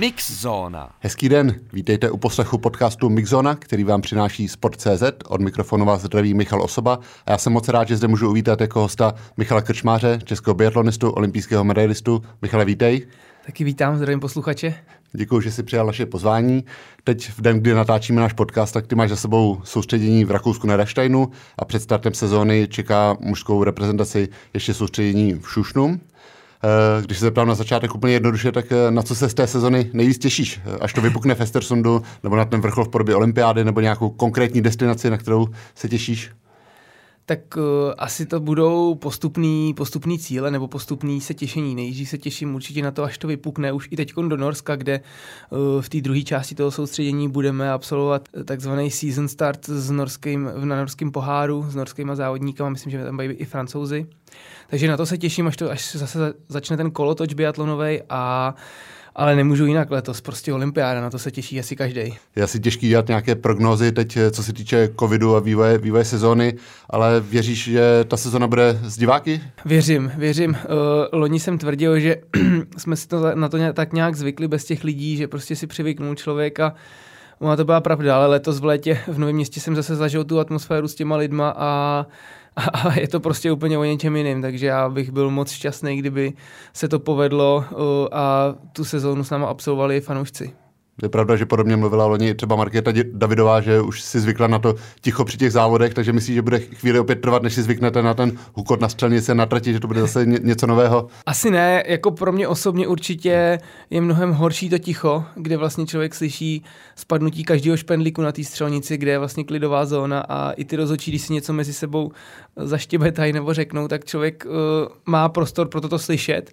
Mixzona. Hezký den, vítejte u poslechu podcastu Mixzona, který vám přináší Sport.cz. Od mikrofonu vás zdraví Michal Osoba a já jsem moc rád, že zde můžu uvítat jako hosta Michala Krčmáře, českého biatlonistu, olympijského medailistu. Michale, vítej. Taky vítám, zdravím posluchače. Děkuji, že jsi přijal naše pozvání. Teď v den, kdy natáčíme náš podcast, tak ty máš za sebou soustředění v Rakousku na Raštajnu a před startem sezóny čeká mužskou reprezentaci ještě soustředění v Šušnu. Eh, když se zeptám na začátek úplně jednoduše, tak eh, na co se z té sezony nejvíc těšíš? Eh, až to vypukne v Estersundu, nebo na ten vrchol v podobě olympiády, nebo nějakou konkrétní destinaci, na kterou se těšíš? Tak uh, asi to budou postupný, postupný cíle nebo postupný se těšení. Nejdřív se těším určitě na to, až to vypukne už i teď do Norska, kde uh, v té druhé části toho soustředění budeme absolvovat takzvaný season start s norským, na norském poháru s norskýma závodníkama, myslím, že tam baví i francouzi. Takže na to se těším, až, to, až zase začne ten kolotoč biatlonový a ale nemůžu jinak letos, prostě olympiáda, na to se těší asi každý. Je asi těžký dělat nějaké prognózy teď, co se týče covidu a vývoje, vývoje sezóny, ale věříš, že ta sezona bude z diváky? Věřím, věřím. Uh, loni jsem tvrdil, že jsme si to na to tak nějak zvykli bez těch lidí, že prostě si přivyknul člověk a Ona to byla pravda, ale letos v létě v Novém městě jsem zase zažil tu atmosféru s těma lidma a a je to prostě úplně o něčem jiným, takže já bych byl moc šťastný, kdyby se to povedlo a tu sezónu s náma absolvovali fanoušci. Je pravda, že podobně mluvila loni třeba Markéta Davidová, že už si zvykla na to ticho při těch závodech, takže myslíš, že bude chvíli opět trvat, než si zvyknete na ten hukot na střelnici na trati, že to bude zase něco nového? Asi ne, jako pro mě osobně určitě je mnohem horší to ticho, kde vlastně člověk slyší spadnutí každého špendlíku na té střelnici, kde je vlastně klidová zóna a i ty rozhodčí, když si něco mezi sebou zaštěbetají nebo řeknou, tak člověk uh, má prostor pro toto slyšet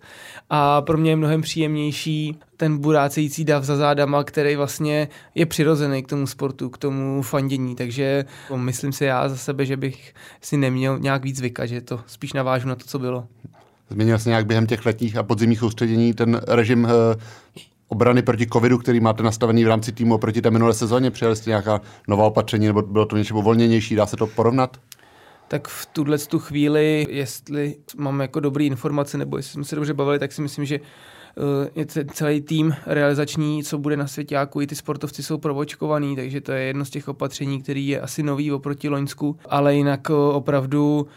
a pro mě je mnohem příjemnější ten burácející dav za zádama, který vlastně je přirozený k tomu sportu, k tomu fandění, takže myslím si já za sebe, že bych si neměl nějak víc zvykat, že to spíš navážu na to, co bylo. Změnil se nějak během těch letních a podzimních soustředění ten režim uh obrany proti covidu, který máte nastavený v rámci týmu proti té minulé sezóně? Přijali jste nějaká nová opatření nebo bylo to něčemu volněnější? Dá se to porovnat? tak v tuhle tu chvíli, jestli mám jako dobré informace, nebo jestli jsme se dobře bavili, tak si myslím, že eh, je celý tým realizační, co bude na světě, jako i ty sportovci jsou provočkovaný, takže to je jedno z těch opatření, který je asi nový oproti Loňsku, ale jinak eh, opravdu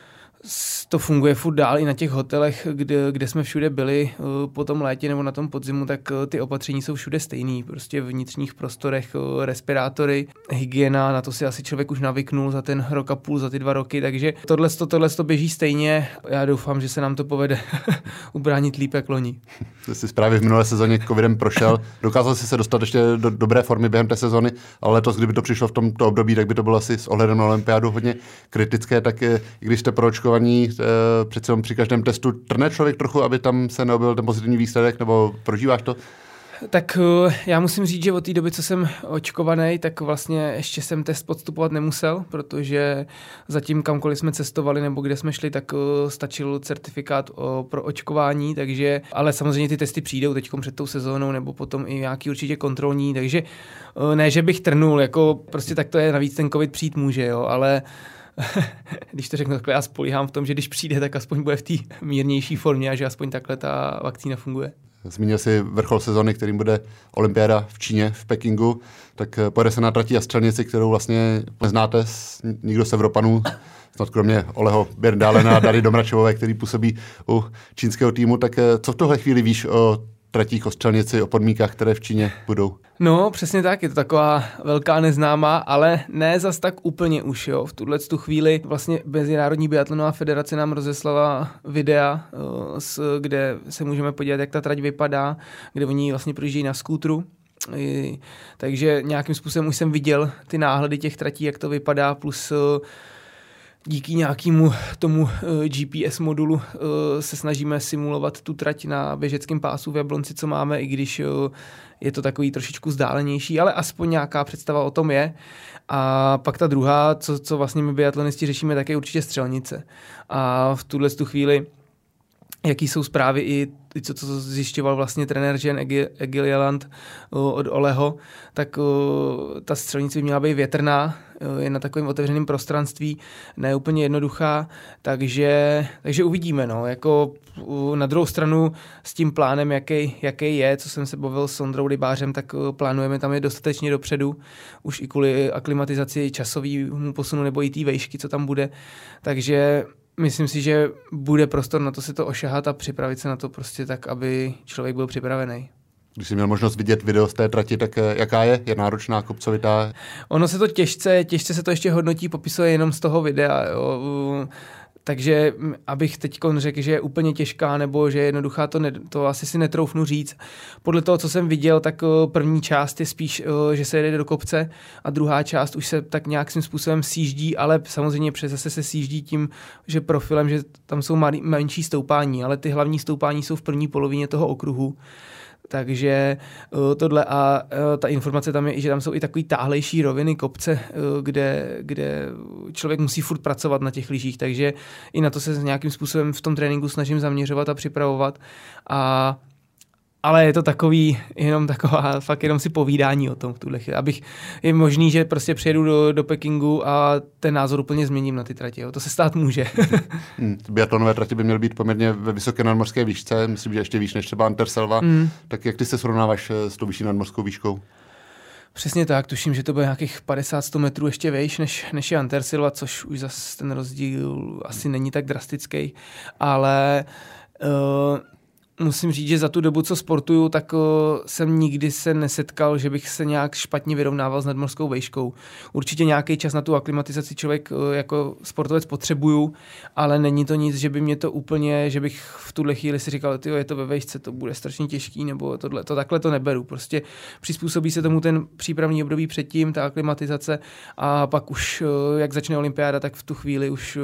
to funguje furt dál i na těch hotelech, kde, kde jsme všude byli eh, po tom létě nebo na tom podzimu, tak eh, ty opatření jsou všude stejný. Prostě v vnitřních prostorech eh, respirátory, hygiena, na to si asi člověk už navyknul za ten rok a půl, za ty dva roky, takže tohle, tohle to běží stejně. Já doufám, že se nám to povede ubránit líp jak loni. Ty jsi právě v minulé sezóně covidem prošel, dokázal jsi se dostat ještě do dobré formy během té sezóny, ale letos, kdyby to přišlo v tomto období, tak by to bylo asi s ohledem na olympiádu hodně kritické, tak i když jste proočkovali očkovaní, e, přece při každém testu trne člověk trochu, aby tam se neobil ten pozitivní výsledek, nebo prožíváš to? Tak eh, já musím říct, že od té doby, co jsem očkovaný, tak vlastně ještě jsem test podstupovat nemusel, protože zatím kamkoliv jsme cestovali nebo kde jsme šli, tak eh, stačil certifikát pro očkování, takže, ale samozřejmě ty testy přijdou teď před tou sezónou nebo potom i nějaký určitě kontrolní, takže ne, že bych trnul, jako prostě tak to je, navíc ten covid přijít může, jo, ale když to řeknu takhle, já spolíhám v tom, že když přijde, tak aspoň bude v té mírnější formě a že aspoň takhle ta vakcína funguje. Zmínil si vrchol sezony, kterým bude olympiáda v Číně, v Pekingu, tak eh, pojede se na trati a střelnici, kterou vlastně neznáte nikdo z Evropanů, snad kromě Oleho Běrdálena a Dary Domračovové, který působí u čínského týmu, tak eh, co v tohle chvíli víš o tratí kostřelnici, o podmínkách, které v Číně budou? No, přesně tak, je to taková velká neznámá, ale ne zas tak úplně už, jo. V tuhle tu chvíli vlastně Mezinárodní biatlonová federace nám rozeslala videa, eh, kde se můžeme podívat, jak ta trať vypadá, kde oni vlastně projíždějí na skútru, takže nějakým způsobem už jsem viděl ty náhledy těch tratí, jak to vypadá, plus eh, díky nějakému tomu GPS modulu se snažíme simulovat tu trať na běžeckém pásu v Jablonci, co máme, i když je to takový trošičku zdálenější, ale aspoň nějaká představa o tom je. A pak ta druhá, co, co vlastně my biatlonisti řešíme, tak je určitě střelnice. A v tuhle tu chvíli jaký jsou zprávy i co to zjišťoval vlastně trenér Jen Egilieland od Oleho, tak ta střelnice by měla být větrná, je na takovém otevřeném prostranství, ne úplně jednoduchá, takže, takže uvidíme. No. Jako na druhou stranu s tím plánem, jaký, jaký je, co jsem se bavil s Sondrou Libářem, tak plánujeme tam je dostatečně dopředu, už i kvůli aklimatizaci časovému posunu nebo i té vejšky, co tam bude. Takže myslím si, že bude prostor na to si to ošahat a připravit se na to prostě tak, aby člověk byl připravený. Když jsi měl možnost vidět video z té trati, tak eh, jaká je? Je náročná, kopcovitá? Ono se to těžce, těžce se to ještě hodnotí, popisuje jenom z toho videa. Jo. Takže abych teď řekl, že je úplně těžká nebo že je jednoduchá, to, ne, to asi si netroufnu říct. Podle toho, co jsem viděl, tak první část je spíš, že se jede do kopce a druhá část už se tak nějak svým způsobem sjíždí, ale samozřejmě přes zase se sjíždí tím, že profilem, že tam jsou menší stoupání, ale ty hlavní stoupání jsou v první polovině toho okruhu. Takže uh, tohle a uh, ta informace tam je, že tam jsou i takový táhlejší roviny, kopce, uh, kde, kde člověk musí furt pracovat na těch lyžích, takže i na to se nějakým způsobem v tom tréninku snažím zaměřovat a připravovat. A ale je to takový, jenom taková, fakt jenom si povídání o tom v tuhle chvíli. Abych, je možný, že prostě přijedu do, do Pekingu a ten názor úplně změním na ty tratě. Jo. To se stát může. hmm, biatlonové tratě by měly být poměrně ve vysoké nadmorské výšce, myslím, že ještě výš než třeba Anterselva. Hmm. Tak jak ty se srovnáváš eh, s tou vyšší nadmorskou výškou? Přesně tak, tuším, že to bude nějakých 50-100 metrů ještě vejš než, než je Antersilva, což už zase ten rozdíl asi není tak drastický, ale uh, musím říct, že za tu dobu, co sportuju, tak jsem nikdy se nesetkal, že bych se nějak špatně vyrovnával s nadmorskou vejškou. Určitě nějaký čas na tu aklimatizaci člověk jako sportovec potřebuju, ale není to nic, že by mě to úplně, že bych v tuhle chvíli si říkal, tyjo, je to ve vejšce, to bude strašně těžký, nebo tohle, to takhle to neberu. Prostě přizpůsobí se tomu ten přípravný období předtím, ta aklimatizace a pak už, jak začne olympiáda, tak v tu chvíli už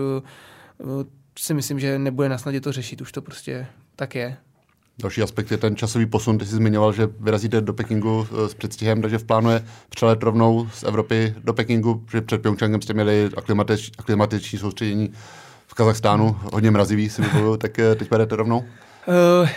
si myslím, že nebude na snadě to řešit, už to prostě tak je. Další aspekt je ten časový posun. Ty jsi zmiňoval, že vyrazíte do Pekingu eh, s předstihem, takže v plánu je přelet rovnou z Evropy do Pekingu, protože před Pyeongchangem jste měli aklimatiční soustředění v Kazachstánu, hodně mrazivý si vybavuju, tak eh, teď jedete rovnou? Uh,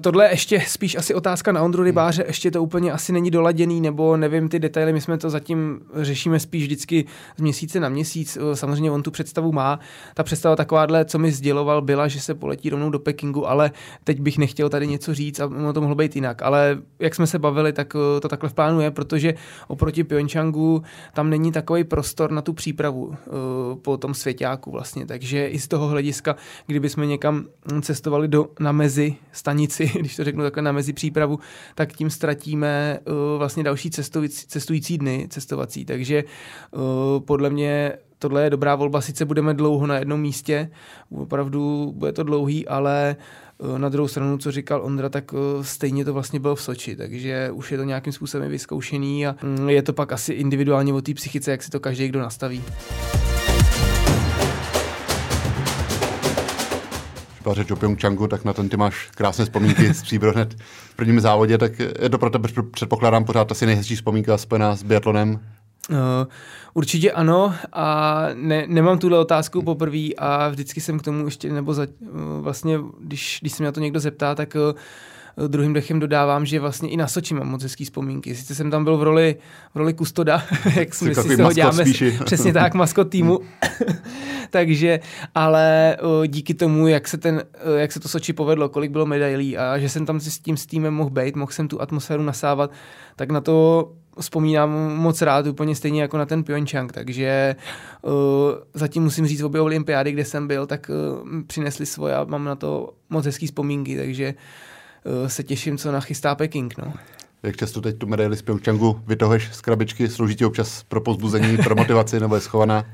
tohle ještě spíš asi otázka na Ondru Rybáře, hmm. ještě to úplně asi není doladěný, nebo nevím ty detaily, my jsme to zatím řešíme spíš vždycky z měsíce na měsíc, uh, samozřejmě on tu představu má, ta představa takováhle, co mi sděloval, byla, že se poletí rovnou do Pekingu, ale teď bych nechtěl tady něco říct a ono to mohlo být jinak, ale jak jsme se bavili, tak to takhle v plánu je, protože oproti Pyeongchangu tam není takový prostor na tu přípravu uh, po tom svěťáku vlastně, takže i z toho hlediska, kdyby jsme někam cestovali do, na mezi mezi stanici, když to řeknu takhle na mezi přípravu, tak tím ztratíme uh, vlastně další cestující, cestující dny cestovací. Takže uh, podle mě tohle je dobrá volba. Sice budeme dlouho na jednom místě, opravdu bude to dlouhý, ale uh, na druhou stranu, co říkal Ondra, tak stejně to vlastně bylo v Soči, takže už je to nějakým způsobem vyzkoušený a um, je to pak asi individuálně o té psychice, jak si to každý kdo nastaví. Byla řeč o Pyeongchangu, tak na ten ty máš krásné vzpomínky z příbro hned v prvním závodě, tak je to pro tebe předpokládám pořád asi nejhezčí vzpomínka spojená s biatlonem. Uh, určitě ano a ne, nemám tuhle otázku poprvé a vždycky jsem k tomu ještě, nebo za, uh, vlastně, když, když se mě na to někdo zeptá, tak uh, druhým dechem dodávám, že vlastně i na Soči mám moc hezký vzpomínky. Sice jsem tam byl v roli, v roli kustoda, jak jsme si ho děláme, přesně tak, maskot týmu. Takže, ale díky tomu, jak se, ten, jak se to Soči povedlo, kolik bylo medailí a že jsem tam s tím s týmem mohl být, mohl jsem tu atmosféru nasávat, tak na to vzpomínám moc rád, úplně stejně jako na ten Pyeongchang, takže uh, zatím musím říct, obě olympiády, kde jsem byl, tak uh, přinesli svoje a mám na to moc hezký vzpomínky, takže uh, se těším, co nachystá Peking. No. Jak často teď tu medaili z Pyeongchangu vytoheš z krabičky? Slouží ti občas pro pozbuzení, pro motivaci nebo je schovaná?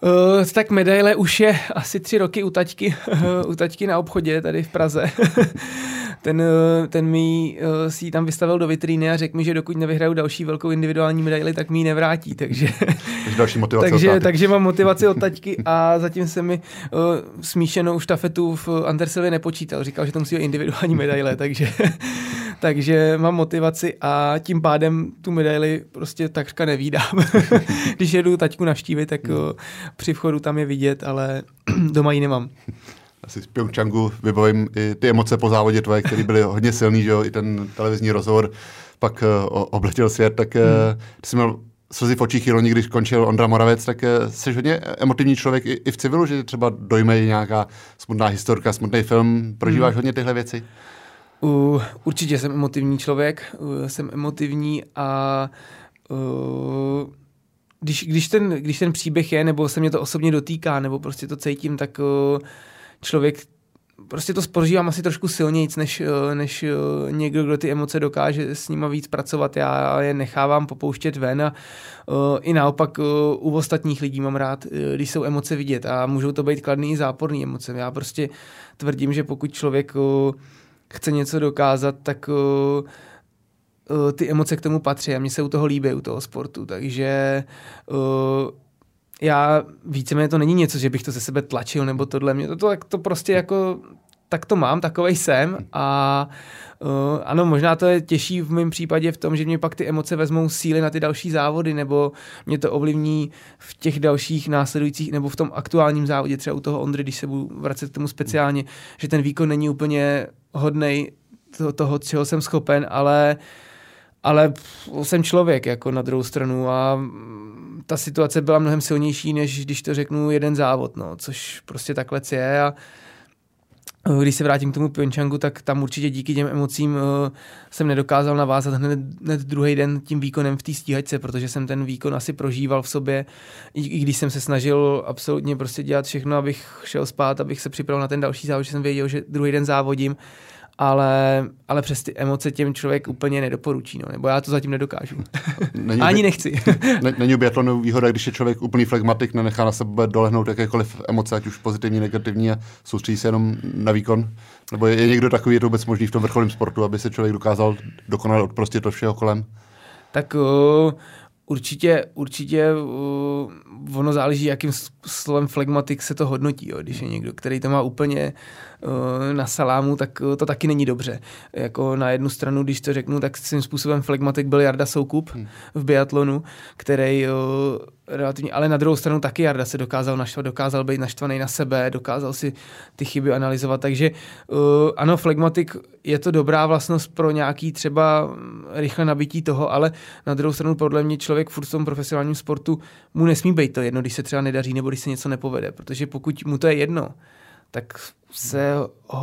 Uh, tak medaile už je asi tři roky u taťky, u taťky na obchodě tady v Praze. ten, ten mi si ji tam vystavil do vitríny a řekl mi, že dokud nevyhraju další velkou individuální medaili, tak mi ji nevrátí. Takže, další motivace takže, takže mám motivaci od taťky a zatím se mi uh, smíšenou štafetu v Andersovi nepočítal. Říkal, že to musí být individuální medaile, takže, takže mám motivaci a tím pádem tu medaili prostě takřka nevídám. Když jedu taťku navštívit, tak uh, při vchodu tam je vidět, ale doma ji nemám asi z Pyeongchangu vybavím i ty emoce po závodě tvoje, které byly hodně silný, že jo, i ten televizní rozhovor pak uh, obletěl svět, tak ty jsi měl slzy v očích Jironi, když končil Ondra Moravec, tak uh, jsi hodně emotivní člověk i, i v civilu, že třeba dojme nějaká smutná historka, smutný film, prožíváš hmm. hodně tyhle věci? Uh, určitě jsem emotivní člověk, uh, jsem emotivní a uh, když, když, ten, když ten příběh je, nebo se mě to osobně dotýká, nebo prostě to cítím, tak uh, člověk prostě to sporžívám asi trošku silnějíc, než, eh, než eh, někdo, kdo ty emoce dokáže s nima víc pracovat. Já je nechávám popouštět ven a uh, i naopak u ostatních lidí mám rád, když jsou emoce vidět a můžou to být kladný i záporný emoce. Já prostě tvrdím, že pokud člověk chce něco dokázat, tak ty emoce k tomu patří a mně se u toho líbí, u toho sportu, takže já víceméně to není něco, že bych to ze sebe tlačil nebo tohle. Mě to, to, to prostě jako tak to mám, takovej jsem a uh, ano, možná to je těžší v mém případě v tom, že mě pak ty emoce vezmou síly na ty další závody, nebo mě to ovlivní v těch dalších následujících, nebo v tom aktuálním závodě, třeba u toho Ondry, když se budu vracet k tomu speciálně, že ten výkon není úplně hodnej toho, toho čeho jsem schopen, ale ale jsem člověk jako na druhou stranu a ta situace byla mnohem silnější, než když to řeknu jeden závod, no, což prostě takhle je a eh, když se vrátím k tomu Pyeongchangu, tak tam určitě díky těm emocím uh, jsem nedokázal navázat hned, hned druhý den tím výkonem v té stíhačce, protože jsem ten výkon asi prožíval v sobě, i, i když jsem se snažil absolutně prostě dělat všechno, abych šel spát, abych se připravil na ten další závod, že jsem věděl, že druhý den závodím, ale, ale přes ty emoce těm člověk úplně nedoporučí, no, nebo já to zatím nedokážu. Není Ani nechci. ne, není u biatlonu výhoda, když je člověk úplný flegmatik, nenechá na sebe dolehnout jakékoliv emoce, ať už pozitivní, negativní a soustředí se jenom na výkon? Nebo je, je někdo takový, je to vůbec možný v tom vrcholném sportu, aby se člověk dokázal dokonale odprostit to všeho kolem? Tak uh, Určitě, určitě uh, ono záleží, jakým slovem flegmatik se to hodnotí. Jo. Když je někdo, který to má úplně uh, na salámu, tak uh, to taky není dobře. Jako na jednu stranu, když to řeknu, tak svým způsobem flegmatik byl Jarda Soukup hmm. v biatlonu, který uh, relativně, ale na druhou stranu taky Jarda se dokázal naštvat, dokázal být naštvaný na sebe, dokázal si ty chyby analyzovat, takže uh, ano, flegmatik je to dobrá vlastnost pro nějaký třeba rychle nabití toho, ale na druhou stranu podle mě člověk furt v tom profesionálním sportu mu nesmí být to jedno, když se třeba nedaří nebo když se něco nepovede, protože pokud mu to je jedno, tak se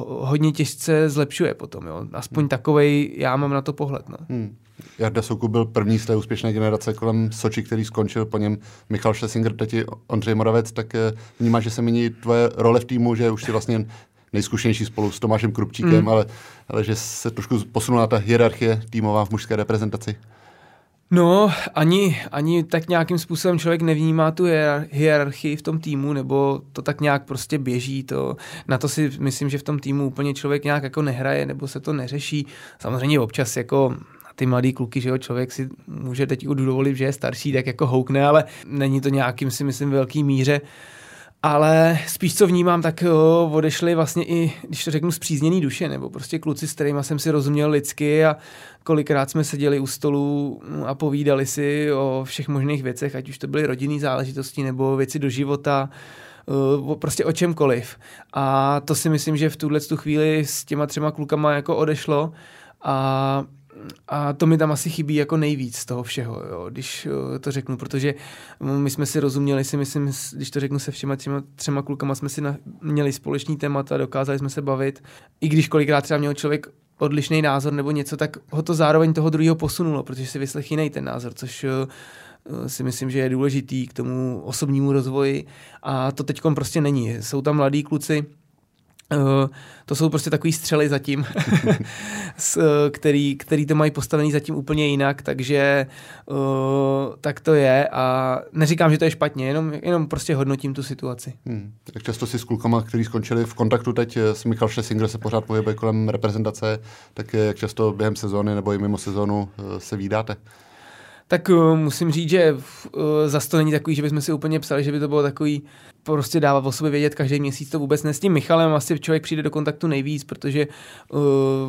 hodně těžce zlepšuje potom. Jo. Aspoň takovej já mám na to pohled. No. Hmm. Jarda Soukup byl první z té úspěšné generace kolem Soči, který skončil, po něm Michal Schlesinger, teď Ondřej Moravec, tak eh, vnímáš, že se mění tvoje role v týmu, že už si vlastně nejzkušenější spolu s Tomášem Krupčíkem, mm. ale, ale že se trošku posunula ta hierarchie týmová v mužské reprezentaci. No, ani, ani tak nějakým způsobem člověk nevnímá tu hierarchii v tom týmu, nebo to tak nějak prostě běží. To, na to si myslím, že v tom týmu úplně člověk nějak jako nehraje, nebo se to neřeší. Samozřejmě občas jako ty mladý kluky, že jo, člověk si může teď dovolit, že je starší, tak jako houkne, ale není to nějakým si myslím velký míře. Ale spíš co vnímám, tak jo, odešli vlastně i, když to řeknu, zpřízněný duše, nebo prostě kluci, s kterými jsem si rozuměl lidsky a kolikrát jsme seděli u stolu a povídali si o všech možných věcech, ať už to byly rodinné záležitosti nebo věci do života, prostě o čemkoliv. A to si myslím, že v tuhle tu chvíli s těma třema klukama jako odešlo a a to mi tam asi chybí jako nejvíc z toho všeho, jo, když jo, to řeknu, protože my jsme si rozuměli, si myslím, když to řeknu se všema třema, třema klukama, jsme si na, měli společný témata, dokázali jsme se bavit, i když kolikrát třeba měl člověk odlišný názor nebo něco, tak ho to zároveň toho druhého posunulo, protože si vyslech jiný ten názor, což si myslím, že je důležitý k tomu osobnímu rozvoji a to teď prostě není. Jsou tam mladí kluci, Uh, to jsou prostě takový střely zatím, s, uh, který, který to mají postavený zatím úplně jinak, takže uh, tak to je a neříkám, že to je špatně, jenom, jenom prostě hodnotím tu situaci. Hmm. Jak často si s klukama, kteří skončili v kontaktu teď s Michal Schlesinger se pořád pohybuje kolem reprezentace, tak jak často během sezóny nebo i mimo sezónu se výdáte? Tak uh, musím říct, že uh, zase to není takový, že bychom si úplně psali, že by to bylo takový prostě dávat o sobě vědět každý měsíc, to vůbec ne. S tím Michalem asi člověk přijde do kontaktu nejvíc, protože uh,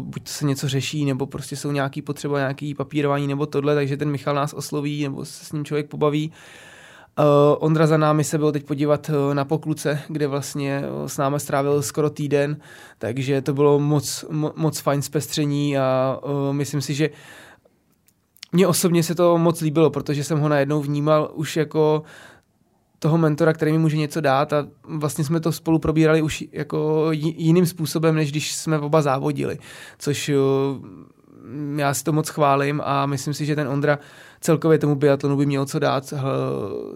buď se něco řeší, nebo prostě jsou nějaký potřeba, nějaký papírování nebo tohle, takže ten Michal nás osloví, nebo se s ním člověk pobaví. Uh, Ondra za námi se byl teď podívat uh, na Pokluce, kde vlastně uh, s námi strávil skoro týden, takže to bylo moc, mo, moc fajn zpestření a uh, myslím si, že mně osobně se to moc líbilo, protože jsem ho najednou vnímal už jako toho mentora, který mi může něco dát a vlastně jsme to spolu probírali už jako jiným způsobem, než když jsme oba závodili, což já si to moc chválím a myslím si, že ten Ondra celkově tomu biatlonu by měl co dát,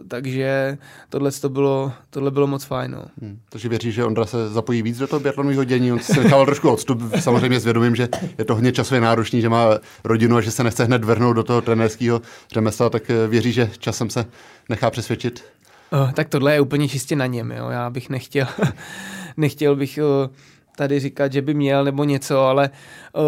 takže tohle to bylo, tohle bylo moc fajn. No. Hmm. Takže věříš, že Ondra se zapojí víc do toho biatlonového dění? On se nechával trošku odstup, samozřejmě zvědomím, že je to hodně časově náročný, že má rodinu a že se nechce hned vrhnout do toho trenérského řemesla, tak eh, věří, že časem se nechá přesvědčit? Uh, tak tohle je úplně čistě na něm. Jo. Já bych nechtěl, nechtěl bych uh, tady říkat, že by měl nebo něco, ale uh,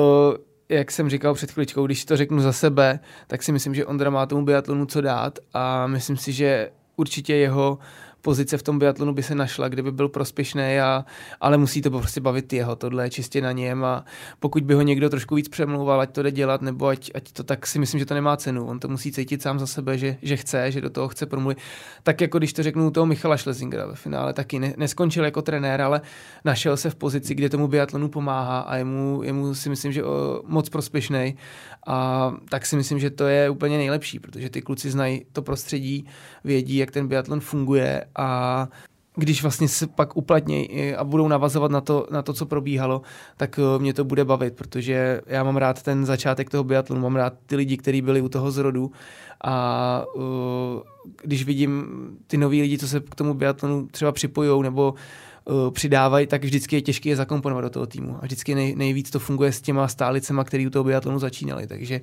jak jsem říkal před chvíličkou, když to řeknu za sebe, tak si myslím, že Ondra má tomu biatlonu co dát a myslím si, že určitě jeho pozice v tom biatlonu by se našla, kdyby byl prospěšný, a, ale musí to prostě bavit jeho, tohle je čistě na něm a pokud by ho někdo trošku víc přemlouval, ať to jde dělat, nebo ať, ať to tak si myslím, že to nemá cenu. On to musí cítit sám za sebe, že, že chce, že do toho chce promluvit. Tak jako když to řeknu toho Michala Schlesingera ve finále, taky ne, neskončil jako trenér, ale našel se v pozici, kde tomu biatlonu pomáhá a jemu, jemu si myslím, že o, moc prospěšný. A tak si myslím, že to je úplně nejlepší, protože ty kluci znají to prostředí, vědí, jak ten biatlon funguje a když vlastně se pak uplatnějí a budou navazovat na to, na to, co probíhalo, tak eh, mě to bude bavit, protože já mám rád ten začátek toho biatlonu, mám rád ty lidi, kteří byli u toho zrodu a uh, když vidím ty noví lidi, co se k tomu biatlonu třeba připojují nebo uh, přidávají, tak vždycky je těžké je zakomponovat do toho týmu. A vždycky nej, nejvíc to funguje s těma stálicema, který u toho biatlonu začínali. Takže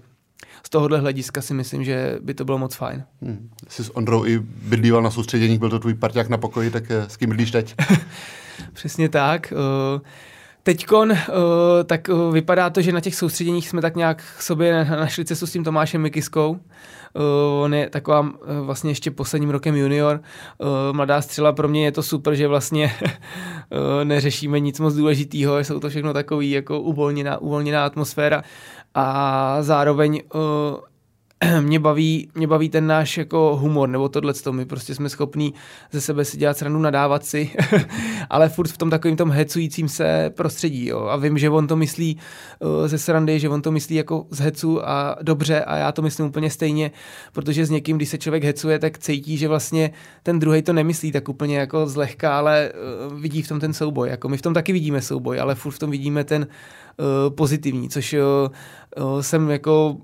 z tohohle hlediska si myslím, že by to bylo moc fajn. Hmm. Jsi s Ondrou i bydlíval na soustředěních, byl to tvůj parťák na pokoji, tak eh, s kým bydlíš teď? Přesně tak. Uh, Teďkon, uh, tak uh, vypadá to, že na těch soustředěních jsme tak nějak sobě našli cestu s tím Tomášem Mikiskou. Uh, on je taková uh, vlastně ještě posledním rokem junior. Uh, mladá střela pro mě je to super, že vlastně uh, neřešíme nic moc důležitého, jsou to všechno takový jako uvolněná, uvolněná atmosféra a zároveň uh, mě baví, mě baví ten náš jako humor, nebo tohle my prostě jsme schopní ze sebe si dělat srandu, nadávat si, ale furt v tom takovým tom hecujícím se prostředí, jo. A vím, že on to myslí uh, ze srandy, že on to myslí jako z hecu a dobře a já to myslím úplně stejně, protože s někým, když se člověk hecuje, tak cítí, že vlastně ten druhý to nemyslí tak úplně jako zlehka, ale uh, vidí v tom ten souboj. Jako my v tom taky vidíme souboj, ale furt v tom vidíme ten uh, pozitivní, což jsem jako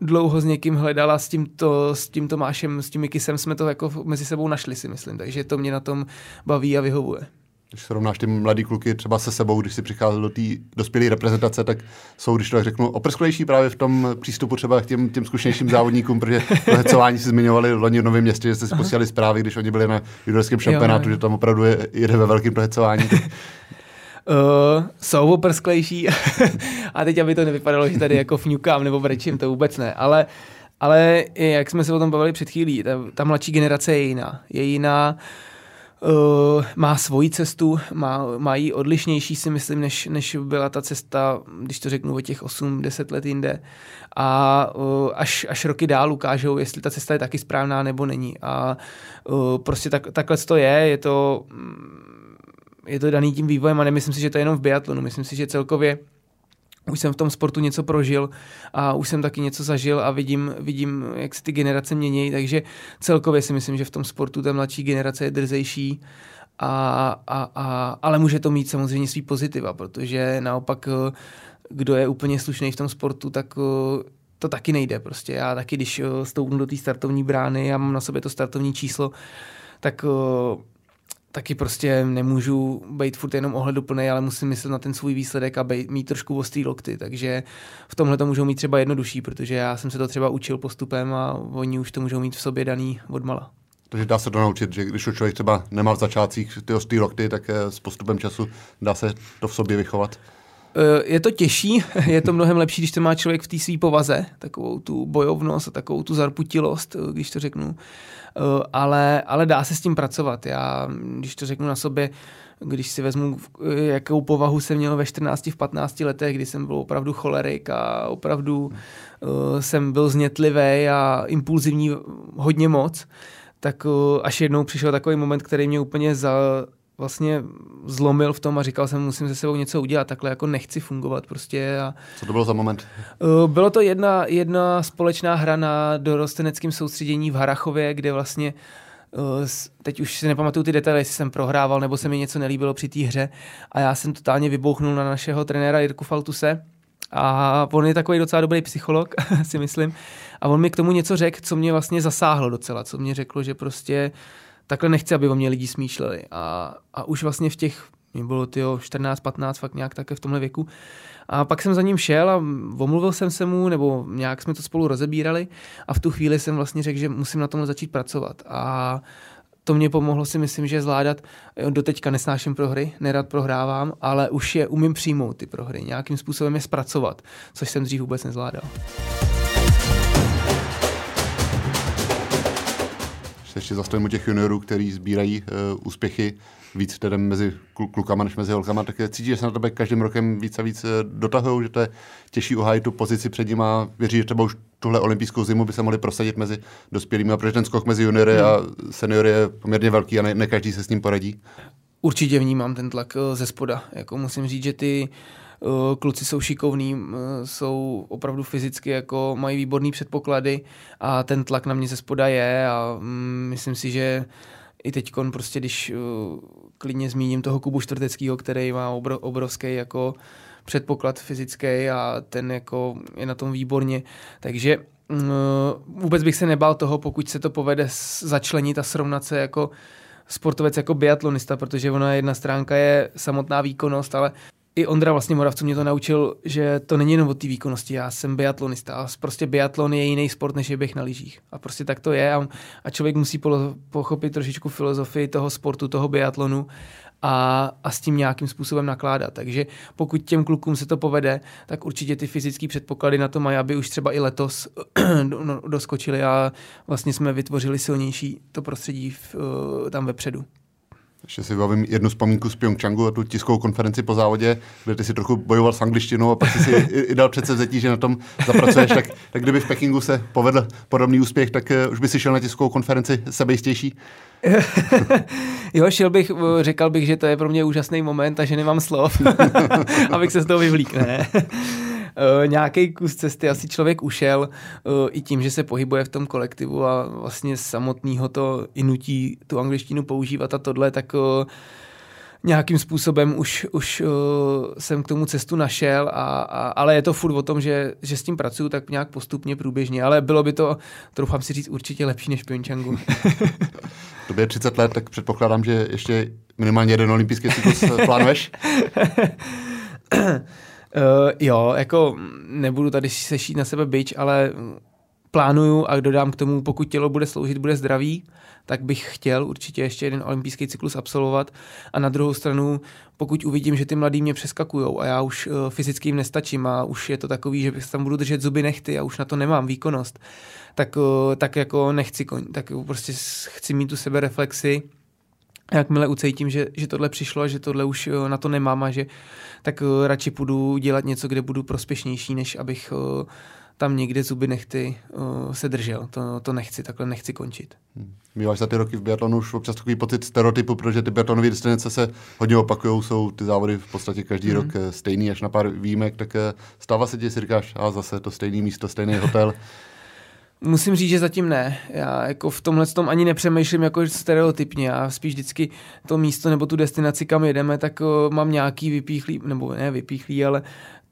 dlouho s někým hledala, s tímto, s tím Tomášem, s tím Mikisem jsme to jako mezi sebou našli, si myslím. Takže to mě na tom baví a vyhovuje. Když srovnáš ty mladý kluky třeba se sebou, když si přicházel do té dospělé reprezentace, tak jsou, když to tak řeknu, oprsklejší právě v tom přístupu třeba k těm, těm zkušenějším závodníkům, protože to hecování si zmiňovali v loni v Novém městě, že jste si posílali zprávy, když oni byli na juniorském šampionátu, že tam opravdu je, jede ve velkém hecování. Uh, jsou oprsklejší a teď, aby to nevypadalo, že tady jako fňukám nebo brečím, to vůbec ne, ale, ale jak jsme se o tom bavili před chvílí, ta, ta mladší generace je jiná. Je jiná, uh, má svoji cestu, má, má ji odlišnější si myslím, než, než byla ta cesta, když to řeknu o těch 8-10 let jinde. A uh, až, až roky dál ukážou, jestli ta cesta je taky správná nebo není. A uh, prostě tak, takhle to je, je to... Um, je to daný tím vývojem a nemyslím si, že to je jenom v biatlonu. Myslím si, že celkově už jsem v tom sportu něco prožil a už jsem taky něco zažil a vidím, vidím jak se ty generace mění, takže celkově si myslím, že v tom sportu ta mladší generace je drzejší, a, a, a, ale může to mít samozřejmě svý pozitiva, protože naopak kdo je úplně slušný v tom sportu, tak to taky nejde prostě. Já taky, když stoupnu do té startovní brány a mám na sobě to startovní číslo, tak taky prostě nemůžu být furt jenom ohleduplný, ale musím myslet na ten svůj výsledek a být, mít trošku ostrý lokty, takže v tomhle to můžou mít třeba jednodušší, protože já jsem se to třeba učil postupem a oni už to můžou mít v sobě daný odmala. Takže dá se to naučit, že když to člověk třeba nemá v začátcích ty ostrý lokty, tak eh, s postupem času dá se to v sobě vychovat. Eh, je to těžší, je to mnohem lepší, když to má člověk v té své povaze, takovou tu bojovnost a takovou tu zarputilost, eh, když to řeknu. Eh, ale, ale dá se s tím pracovat. Já, když to řeknu na sobě, když si vezmu, jakou povahu jsem měl ve 14, v 15 letech, kdy jsem byl opravdu cholerik a opravdu jsem byl znětlivý a impulzivní hodně moc, tak až jednou přišel takový moment, který mě úplně za, vlastně zlomil v tom a říkal jsem, musím se sebou něco udělat, takhle jako nechci fungovat prostě. A, Co to bylo za moment? Uh, bylo to jedna, jedna společná hra na dorosteneckém soustředění v Harachově, kde vlastně uh, teď už si nepamatuju ty detaily, jestli jsem prohrával nebo se mi něco nelíbilo při té hře a já jsem totálně vybouchnul na našeho trenéra Jirku Faltuse, a on je takový docela dobrý psycholog, si myslím. A on mi k tomu něco řekl, co mě vlastně zasáhlo docela, co mě řeklo, že prostě takhle nechci, aby o mě lidi smýšleli. A, a už vlastně v těch, mě bylo ty 14, 15, fakt nějak také v tomhle věku. A pak jsem za ním šel a omluvil jsem se mu, nebo nějak jsme to spolu rozebírali a v tu chvíli jsem vlastně řekl, že musím na tomhle začít pracovat. A to mě pomohlo si myslím, že zvládat, doteďka nesnáším prohry, nerad prohrávám, ale už je umím přijmout ty prohry, nějakým způsobem je zpracovat, což jsem dřív vůbec nezvládal. Ještě zastavím u těch juniorů, kteří sbírají uh, úspěchy víc tedy mezi klukama než mezi holkama, tak cítí, že se na tebe každým rokem víc a víc eh, dotahují, že to je těžší uhájit tu pozici před nimi a věří, že třeba už tuhle olympijskou zimu by se mohli prosadit mezi dospělými a protože ten skok mezi juniory hmm. a seniory je poměrně velký a ne, ne každý se s ním poradí. Určitě vnímám ten tlak eh, ze spoda. Jako musím říct, že ty Eh, kluci jsou šikovní, eh, jsou opravdu fyzicky, jako mají výborný předpoklady a ten tlak na mě ze spoda je a mm, myslím si, že i teď prostě, když eh, klidně zmíním toho Kubu Čtvrteckého, který má obrovský jako předpoklad fyzický a ten jako je na tom výborně, takže mm, vůbec bych se nebál toho, pokud se to povede začlenit a srovnat se jako sportovec jako biatlonista, protože ona jedna stránka je samotná výkonnost, ale i Ondra vlastně Moravců mě to naučil, že to není jenom o té výkonnosti. Já jsem biatlonista a prostě biatlon je jiný sport, než je běh na lyžích. A prostě tak to je a, a člověk musí polo, pochopit trošičku filozofii toho sportu, toho biatlonu a, a s tím nějakým způsobem nakládat. Takže pokud těm klukům se to povede, tak určitě ty fyzické předpoklady na to mají, aby už třeba i letos no, doskočili a vlastně jsme vytvořili silnější to prostředí v, tam vepředu. Ještě si vybavím jednu vzpomínku z Pyeongchangu a tu tiskovou konferenci po závodě, kde ty si trochu bojoval s angličtinou a pak si i, dal předsevzetí, že na tom zapracuješ. tak, tak kdyby v Pekingu se povedl podobný úspěch, tak uh, už by si šel na tiskovou konferenci sebejistější? jo, šel bych, eh, říkal bych, že to je pro mě úžasný moment a že nemám slov, abych se z toho vyvlík. Ne? Uh, nějaký kus cesty asi člověk ušel uh, i tím, že se pohybuje v tom kolektivu a vlastně samotného to i nutí tu angličtinu používat a tohle, tak uh, nějakým způsobem už, už uh, jsem k tomu cestu našel, a, a, ale je to furt o tom, že, že s tím pracuju tak nějak postupně, průběžně, ale bylo by to, troufám si říct, určitě lepší než Pyeongchangu. Tobě je 30 let, tak předpokládám, že ještě minimálně jeden olympijský cyklus plánuješ? Uh, jo, jako nebudu tady se šít na sebe byč, ale plánuju a dodám k tomu, pokud tělo bude sloužit, bude zdravý, tak bych chtěl určitě ještě jeden olympijský cyklus absolvovat. A na druhou stranu, pokud uvidím, že ty mladí mě přeskakují a já už uh, fyzicky jim nestačím a už je to takový, že tam budu držet zuby nechty a už na to nemám výkonnost, tak, uh, tak jako nechci, tak prostě chci mít tu sebe jakmile ucítím, že, že tohle přišlo a že tohle už eh, na to nemám a že tak uh, radši půjdu dělat něco, kde budu prospěšnější, než abych uh, tam někde zuby nechty uh, se držel. To, to nechci, takhle nechci končit. Hmm. Míváš za ty roky v biatlonu už občas takový pocit stereotypu, protože ty biatlonové destinace se hodně opakují, jsou ty závody v podstatě každý hmm. rok stejný, až na pár výjimek, tak stává se ti, si říkáš, a zase to stejný místo, stejný hotel. Musím říct, že zatím ne. Já jako v tomhle tom ani nepřemýšlím jako stereotypně. Já spíš vždycky to místo nebo tu destinaci, kam jedeme, tak uh, mám nějaký vypíchlý, nebo ne vypíchlý, ale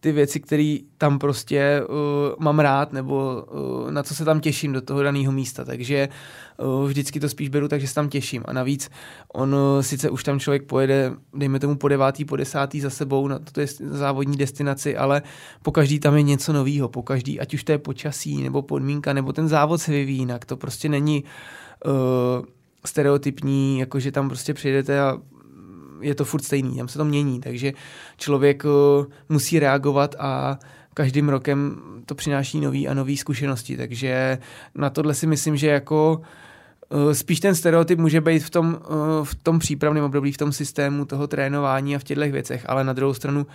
ty věci, které tam prostě uh, mám rád, nebo uh, na co se tam těším do toho daného místa. Takže uh, vždycky to spíš beru, takže se tam těším. A navíc on uh, sice už tam člověk pojede, dejme tomu po devátý, po desátý za sebou na je závodní destinaci, ale po každý tam je něco nového, po každý, ať už to je počasí, nebo podmínka, nebo ten závod se vyvíjí jinak. To prostě není uh, stereotypní, jakože tam prostě přijdete a je to furt stejný, tam se to mění, takže člověk uh, musí reagovat a každým rokem to přináší nový a nový zkušenosti, takže na tohle si myslím, že jako uh, spíš ten stereotyp může být v tom, uh, v tom přípravném období, v tom systému toho trénování a v těchto věcech, ale na druhou stranu,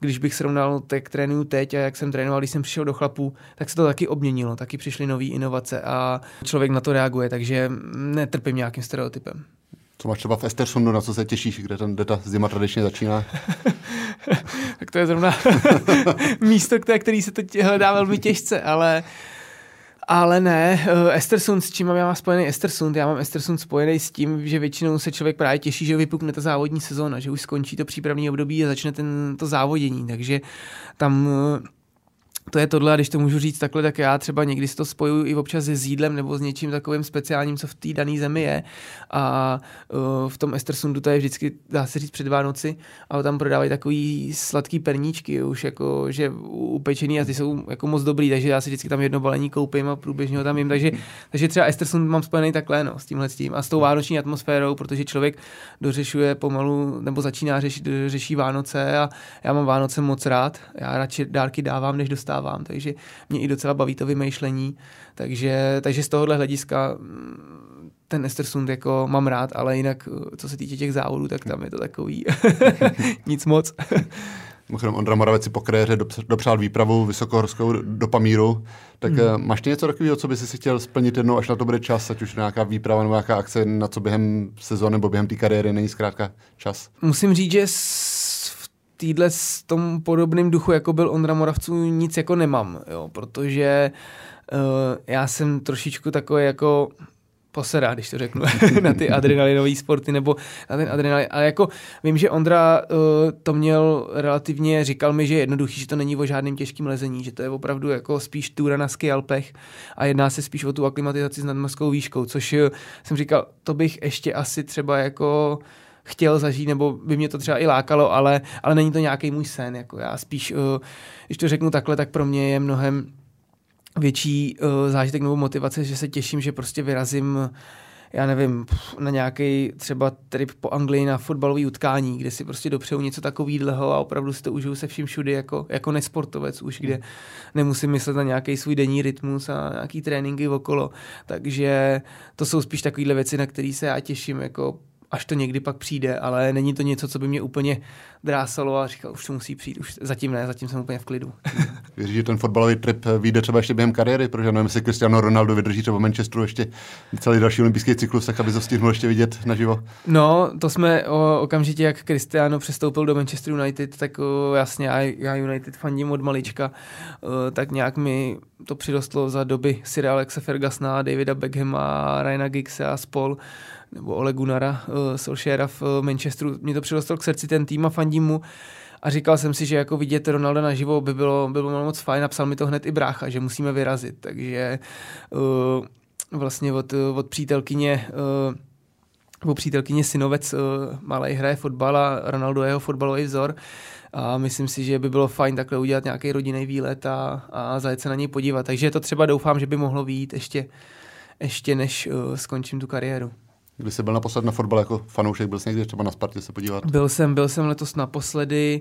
když bych srovnal, jak trénuju teď a jak jsem trénoval, když jsem přišel do chlapů, tak se to taky obměnilo, taky přišly nové inovace a člověk na to reaguje, takže netrpím nějakým stereotypem. Co máš třeba v Estersundu, na co se těšíš, kde, ten, kde ta zima tradičně začíná? tak to je zrovna místo, které, který se teď hledá velmi těžce, ale ale ne, uh, Estersund, s čím mám já mám spojený Estersund? Já mám Estersund spojený s tím, že většinou se člověk právě těší, že vypukne ta závodní sezóna, že už skončí to přípravní období a začne ten, to závodění, takže tam uh, to je tohle, a když to můžu říct takhle, tak já třeba někdy si to spojuju i občas s jídlem nebo s něčím takovým speciálním, co v té dané zemi je. A uh, v tom Estersundu to je vždycky, dá se říct, před Vánoci, a tam prodávají takový sladký perníčky, už jako, že upečený a ty jsou jako moc dobrý, takže já si vždycky tam jedno balení koupím a průběžně ho tam jim. Takže, takže třeba Estersund mám spojený takhle, no, s tímhle s tím. A s tou vánoční atmosférou, protože člověk dořešuje pomalu, nebo začíná řešit, řeší Vánoce a já mám Vánoce moc rád. Já radši dárky dávám, než dostávám dostávám, takže mě i docela baví to vymýšlení, takže, takže z tohohle hlediska mm, ten Estersund jako mám rád, ale jinak, co se týče těch závodů, tak tam je to takový nic moc. Mimochodem Ondra Moravec si po kariéře dopřál výpravu vysokohorskou do Pamíru. Tak hmm. máš ty něco takového, co by si chtěl splnit jednou, až na to bude čas, ať už nějaká výprava nebo nějaká akce, na co během sezóny nebo během té kariéry není zkrátka čas? Musím říct, že týdle s tom podobným duchu, jako byl Ondra Moravců, nic jako nemám, jo, protože uh, já jsem trošičku takový jako posedá, když to řeknu, na ty adrenalinové sporty nebo na ten adrenalin. Ale jako vím, že Ondra uh, to měl relativně, říkal mi, že je jednoduchý, že to není o žádném těžkém lezení, že to je opravdu jako spíš túra na ski Alpech a jedná se spíš o tu aklimatizaci s nadmorskou výškou, což uh, jsem říkal, to bych ještě asi třeba jako chtěl zažít, nebo by mě to třeba i lákalo, ale, ale není to nějaký můj sen. Jako já spíš, uh, když to řeknu takhle, tak pro mě je mnohem větší uh, zážitek nebo motivace, že se těším, že prostě vyrazím já nevím, na nějaký třeba trip po Anglii na fotbalový utkání, kde si prostě dopřeju něco takového a opravdu si to užiju se vším všudy jako, jako nesportovec už, kde nemusím myslet na nějaký svůj denní rytmus a nějaký tréninky okolo. Takže to jsou spíš takovéhle věci, na které se já těším jako až to někdy pak přijde, ale není to něco, co by mě úplně drásalo a říkal, už to musí přijít, už zatím ne, zatím jsem úplně v klidu. Věříš, že ten fotbalový trip vyjde třeba ještě během kariéry, protože nevím, jestli Cristiano Ronaldo vydrží třeba v Manchesteru ještě celý další olympijský cyklus, tak aby to stihnul ještě vidět naživo? No, to jsme o, okamžitě, jak Cristiano přestoupil do Manchester United, tak o, jasně, já, United fandím od malička, o, tak nějak mi to přirostlo za doby Sir Alexa Fergusona, Davida Beckhama, Ryana Giggsa a spol nebo Ole Gunnara uh, Solskjaera v uh, Manchesteru. Mě to přirostlo k srdci ten tým a fandím mu. A říkal jsem si, že jako vidět Ronalda naživo by bylo, by bylo moc fajn. Napsal mi to hned i brácha, že musíme vyrazit. Takže uh, vlastně od, od přítelkyně uh, nebo přítelkyně synovec uh, malý hraje fotbal a Ronaldo je jeho fotbalový vzor. A myslím si, že by bylo fajn takhle udělat nějaký rodinný výlet a, a zajet se na něj podívat. Takže to třeba doufám, že by mohlo výjít ještě, ještě než uh, skončím tu kariéru. Kdy jsi byl naposled na fotbal jako fanoušek, byl jsi někdy třeba na Spartě se podívat? Byl jsem, byl jsem letos naposledy,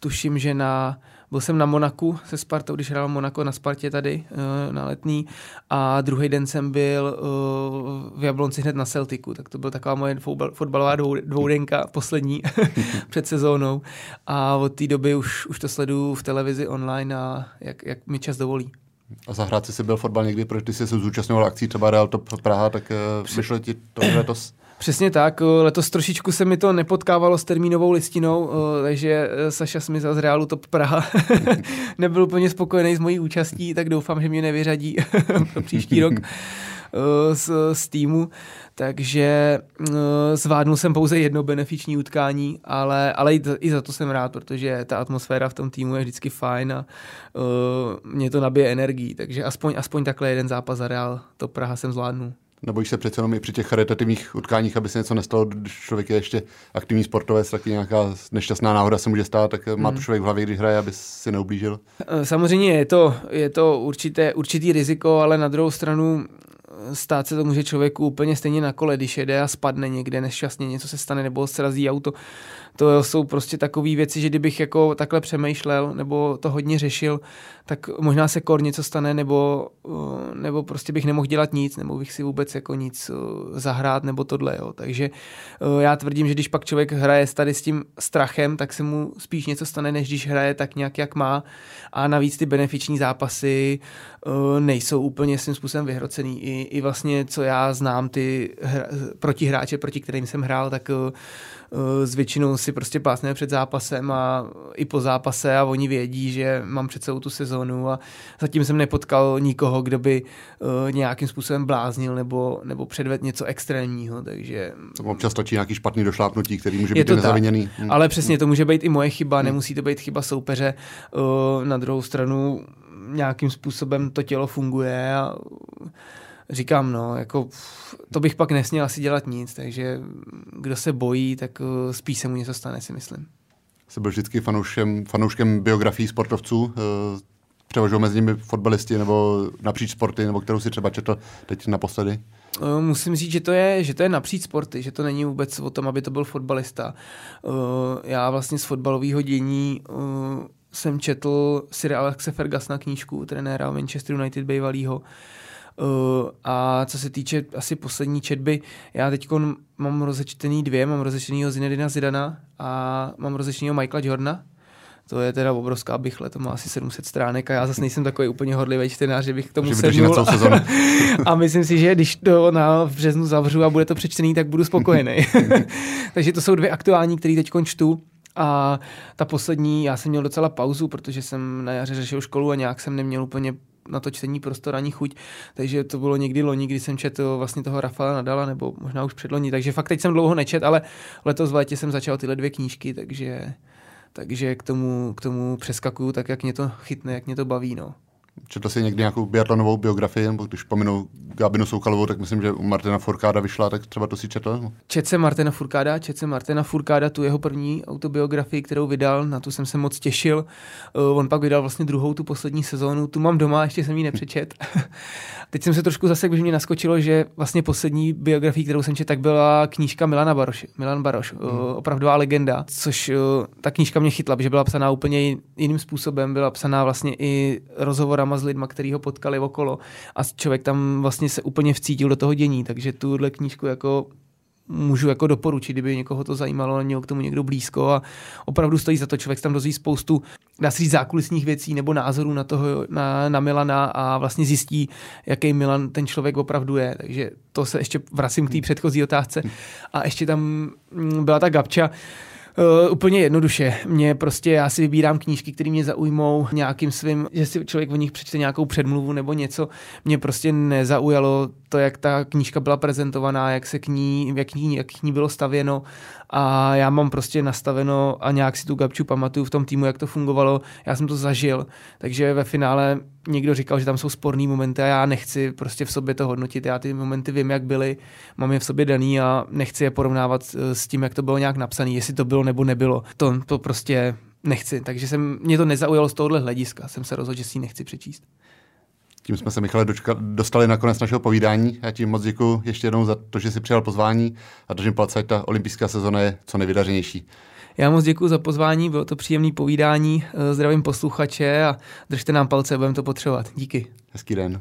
tuším, že na, byl jsem na Monaku se Spartou, když hrál Monako na Spartě tady uh, na letní a druhý den jsem byl uh, v Jablonci hned na Celticu, tak to byla taková moje fotbalová dvou, dvoudenka poslední před sezónou a od té doby už, už to sleduju v televizi online a jak, jak mi čas dovolí. A zahrát si byl fotbal někdy, protože ty jsi se zúčastňoval akcí třeba Real Top Praha, tak uh, vyšlo ti to letos? Přesně tak, letos trošičku se mi to nepotkávalo s termínovou listinou, takže eh, Saša Smith z Realu Top Praha nebyl úplně spokojený s mojí účastí, tak doufám, že mě nevyřadí pro příští rok. z, z týmu, takže zvládnul jsem pouze jedno benefiční utkání, ale, ale i za to jsem rád, protože ta atmosféra v tom týmu je vždycky fajn a mě to nabije energií, takže aspoň, aspoň takhle jeden zápas za Real, to Praha jsem zvládnul. Nebojíš se přece jenom i při těch charitativních utkáních, aby se něco nestalo, když člověk je ještě aktivní sportovec, taky nějaká nešťastná náhoda se může stát, tak má to hmm. člověk v hlavě, když hraje, aby si neublížil? Eh, samozřejmě je to, je to určité, určitý riziko, ale na druhou stranu eh, stát se to může člověku úplně stejně na kole, když jede a spadne někde nešťastně, něco se stane nebo srazí auto to jsou prostě takové věci, že kdybych jako takhle přemýšlel nebo to hodně řešil, tak možná se kor něco stane nebo, eh, nebo prostě bych nemohl dělat nic, nebo bych si vůbec jako nic eh, zahrát nebo tohle. Jo. Takže eh, já tvrdím, že když pak člověk hraje tady s tím strachem, tak se mu spíš něco stane, než když hraje tak nějak, jak má. A navíc ty benefiční zápasy nejsou úplně svým způsobem vyhrocený. I, i vlastně, co já znám, ty hra, protihráče, proti kterým jsem hrál, tak s většinou si prostě pásneme před zápasem a i po zápase a oni vědí, že mám před celou tu sezónu a zatím jsem nepotkal nikoho, kdo by uh, nějakým způsobem bláznil nebo, nebo předvedl něco extrémního, takže... To občas stačí nějaký špatný došlápnutí, který může být nezaviněný. Hmm. Ale přesně, to může být i moje chyba, hmm. nemusí to být chyba soupeře. Uh, na druhou stranu nějakým způsobem to tělo funguje a říkám, no, jako to bych pak nesměl asi dělat nic, takže kdo se bojí, tak uh, spíš se mu něco stane, si myslím. Jsi byl vždycky fanouškem, fanouškem biografií sportovců, převažují mezi nimi fotbalisti nebo napříč sporty, nebo kterou si třeba četl teď naposledy? Uh, musím říct, že to, je, že to je napříč sporty, že to není vůbec o tom, aby to byl fotbalista. Já vlastně z fotbalového dění jsem četl Sir Alexe Fergusona knížku, trenéra Manchester United bývalýho, a co se týče asi poslední četby, já teď mám rozečtený dvě, mám rozečtenýho Zinedina Zidana a mám rozečtenýho Michaela Jordana, to je teda obrovská bychle, to má asi 700 stránek a já zase nejsem takový úplně horlivý čtenář, že bych k tomu že sednul. Na celou a myslím si, že když to na březnu zavřu a bude to přečtený, tak budu spokojený. Takže to jsou dvě aktuální, které teď čtu. A ta poslední, já jsem měl docela pauzu, protože jsem na jaře řešil školu a nějak jsem neměl úplně na to čtení prostor ani chuť, takže to bylo někdy loni, kdy jsem četl vlastně toho Rafaela Nadala, nebo možná už předloni, takže fakt teď jsem dlouho nečet, ale letos v létě jsem začal tyhle dvě knížky, takže, takže k tomu, k tomu přeskakuju tak, jak mě to chytne, jak mě to baví, no. Četl jsi někdy nějakou biatlonovou biografii, nebo když pominu Gábinu Soukalovou, tak myslím, že u Martina Furkáda vyšla, tak třeba to si četl? Čet se Martina Furkáda, čet se Martina Furkáda, tu jeho první autobiografii, kterou vydal, na tu jsem se moc těšil. Uh, on pak vydal vlastně druhou, tu poslední sezónu, tu mám doma, ještě jsem ji nepřečet. Teď jsem se trošku zase, když mě naskočilo, že vlastně poslední biografii, kterou jsem četl, tak byla knížka Milana Baroš. Milan Baroš, hmm. uh, opravdová legenda, což uh, ta knížka mě chytla, protože byla psaná úplně jiným způsobem, byla psaná vlastně i rozhovorama s lidma, který ho potkali okolo a člověk tam vlastně se úplně vcítil do toho dění, takže tuhle knížku jako můžu jako doporučit, kdyby někoho to zajímalo, měl k tomu někdo blízko a opravdu stojí za to. Člověk tam dozví spoustu, dá se říct, zákulisních věcí nebo názorů na toho, na, na Milana a vlastně zjistí, jaký Milan ten člověk opravdu je. Takže to se ještě vracím k té předchozí otázce. A ještě tam mm, byla ta Gabča, Uh, úplně jednoduše. Mě prostě, já si vybírám knížky, které mě zaujmou nějakým svým, že si člověk o nich přečte nějakou předmluvu nebo něco. Mě prostě nezaujalo to, jak ta knížka byla prezentovaná, jak se k ní, jak ní, jak k ní bylo stavěno a já mám prostě nastaveno a nějak si tu Gabču pamatuju v tom týmu, jak to fungovalo. Já jsem to zažil, takže ve finále někdo říkal, že tam jsou sporné momenty a já nechci prostě v sobě to hodnotit. Já ty momenty vím, jak byly, mám je v sobě daný a nechci je porovnávat eh, s tím, jak to bylo nějak napsané, jestli to bylo nebo nebylo. To, to prostě nechci, takže jsem, mě to nezaujalo z tohohle hlediska. Jsem se rozhodl, že si ji nechci přečíst. Tím jsme se, Michale, dočka, dostali na konec našeho povídání. Já ti moc děkuji ještě jednou za to, že jsi přijal pozvání a držím palce, ta olympijská sezona je co nejvydařenější. Já moc děkuji za pozvání, bylo to příjemné povídání, zdravím posluchače a držte nám palce, budeme to potřebovat. Díky. Hezký den.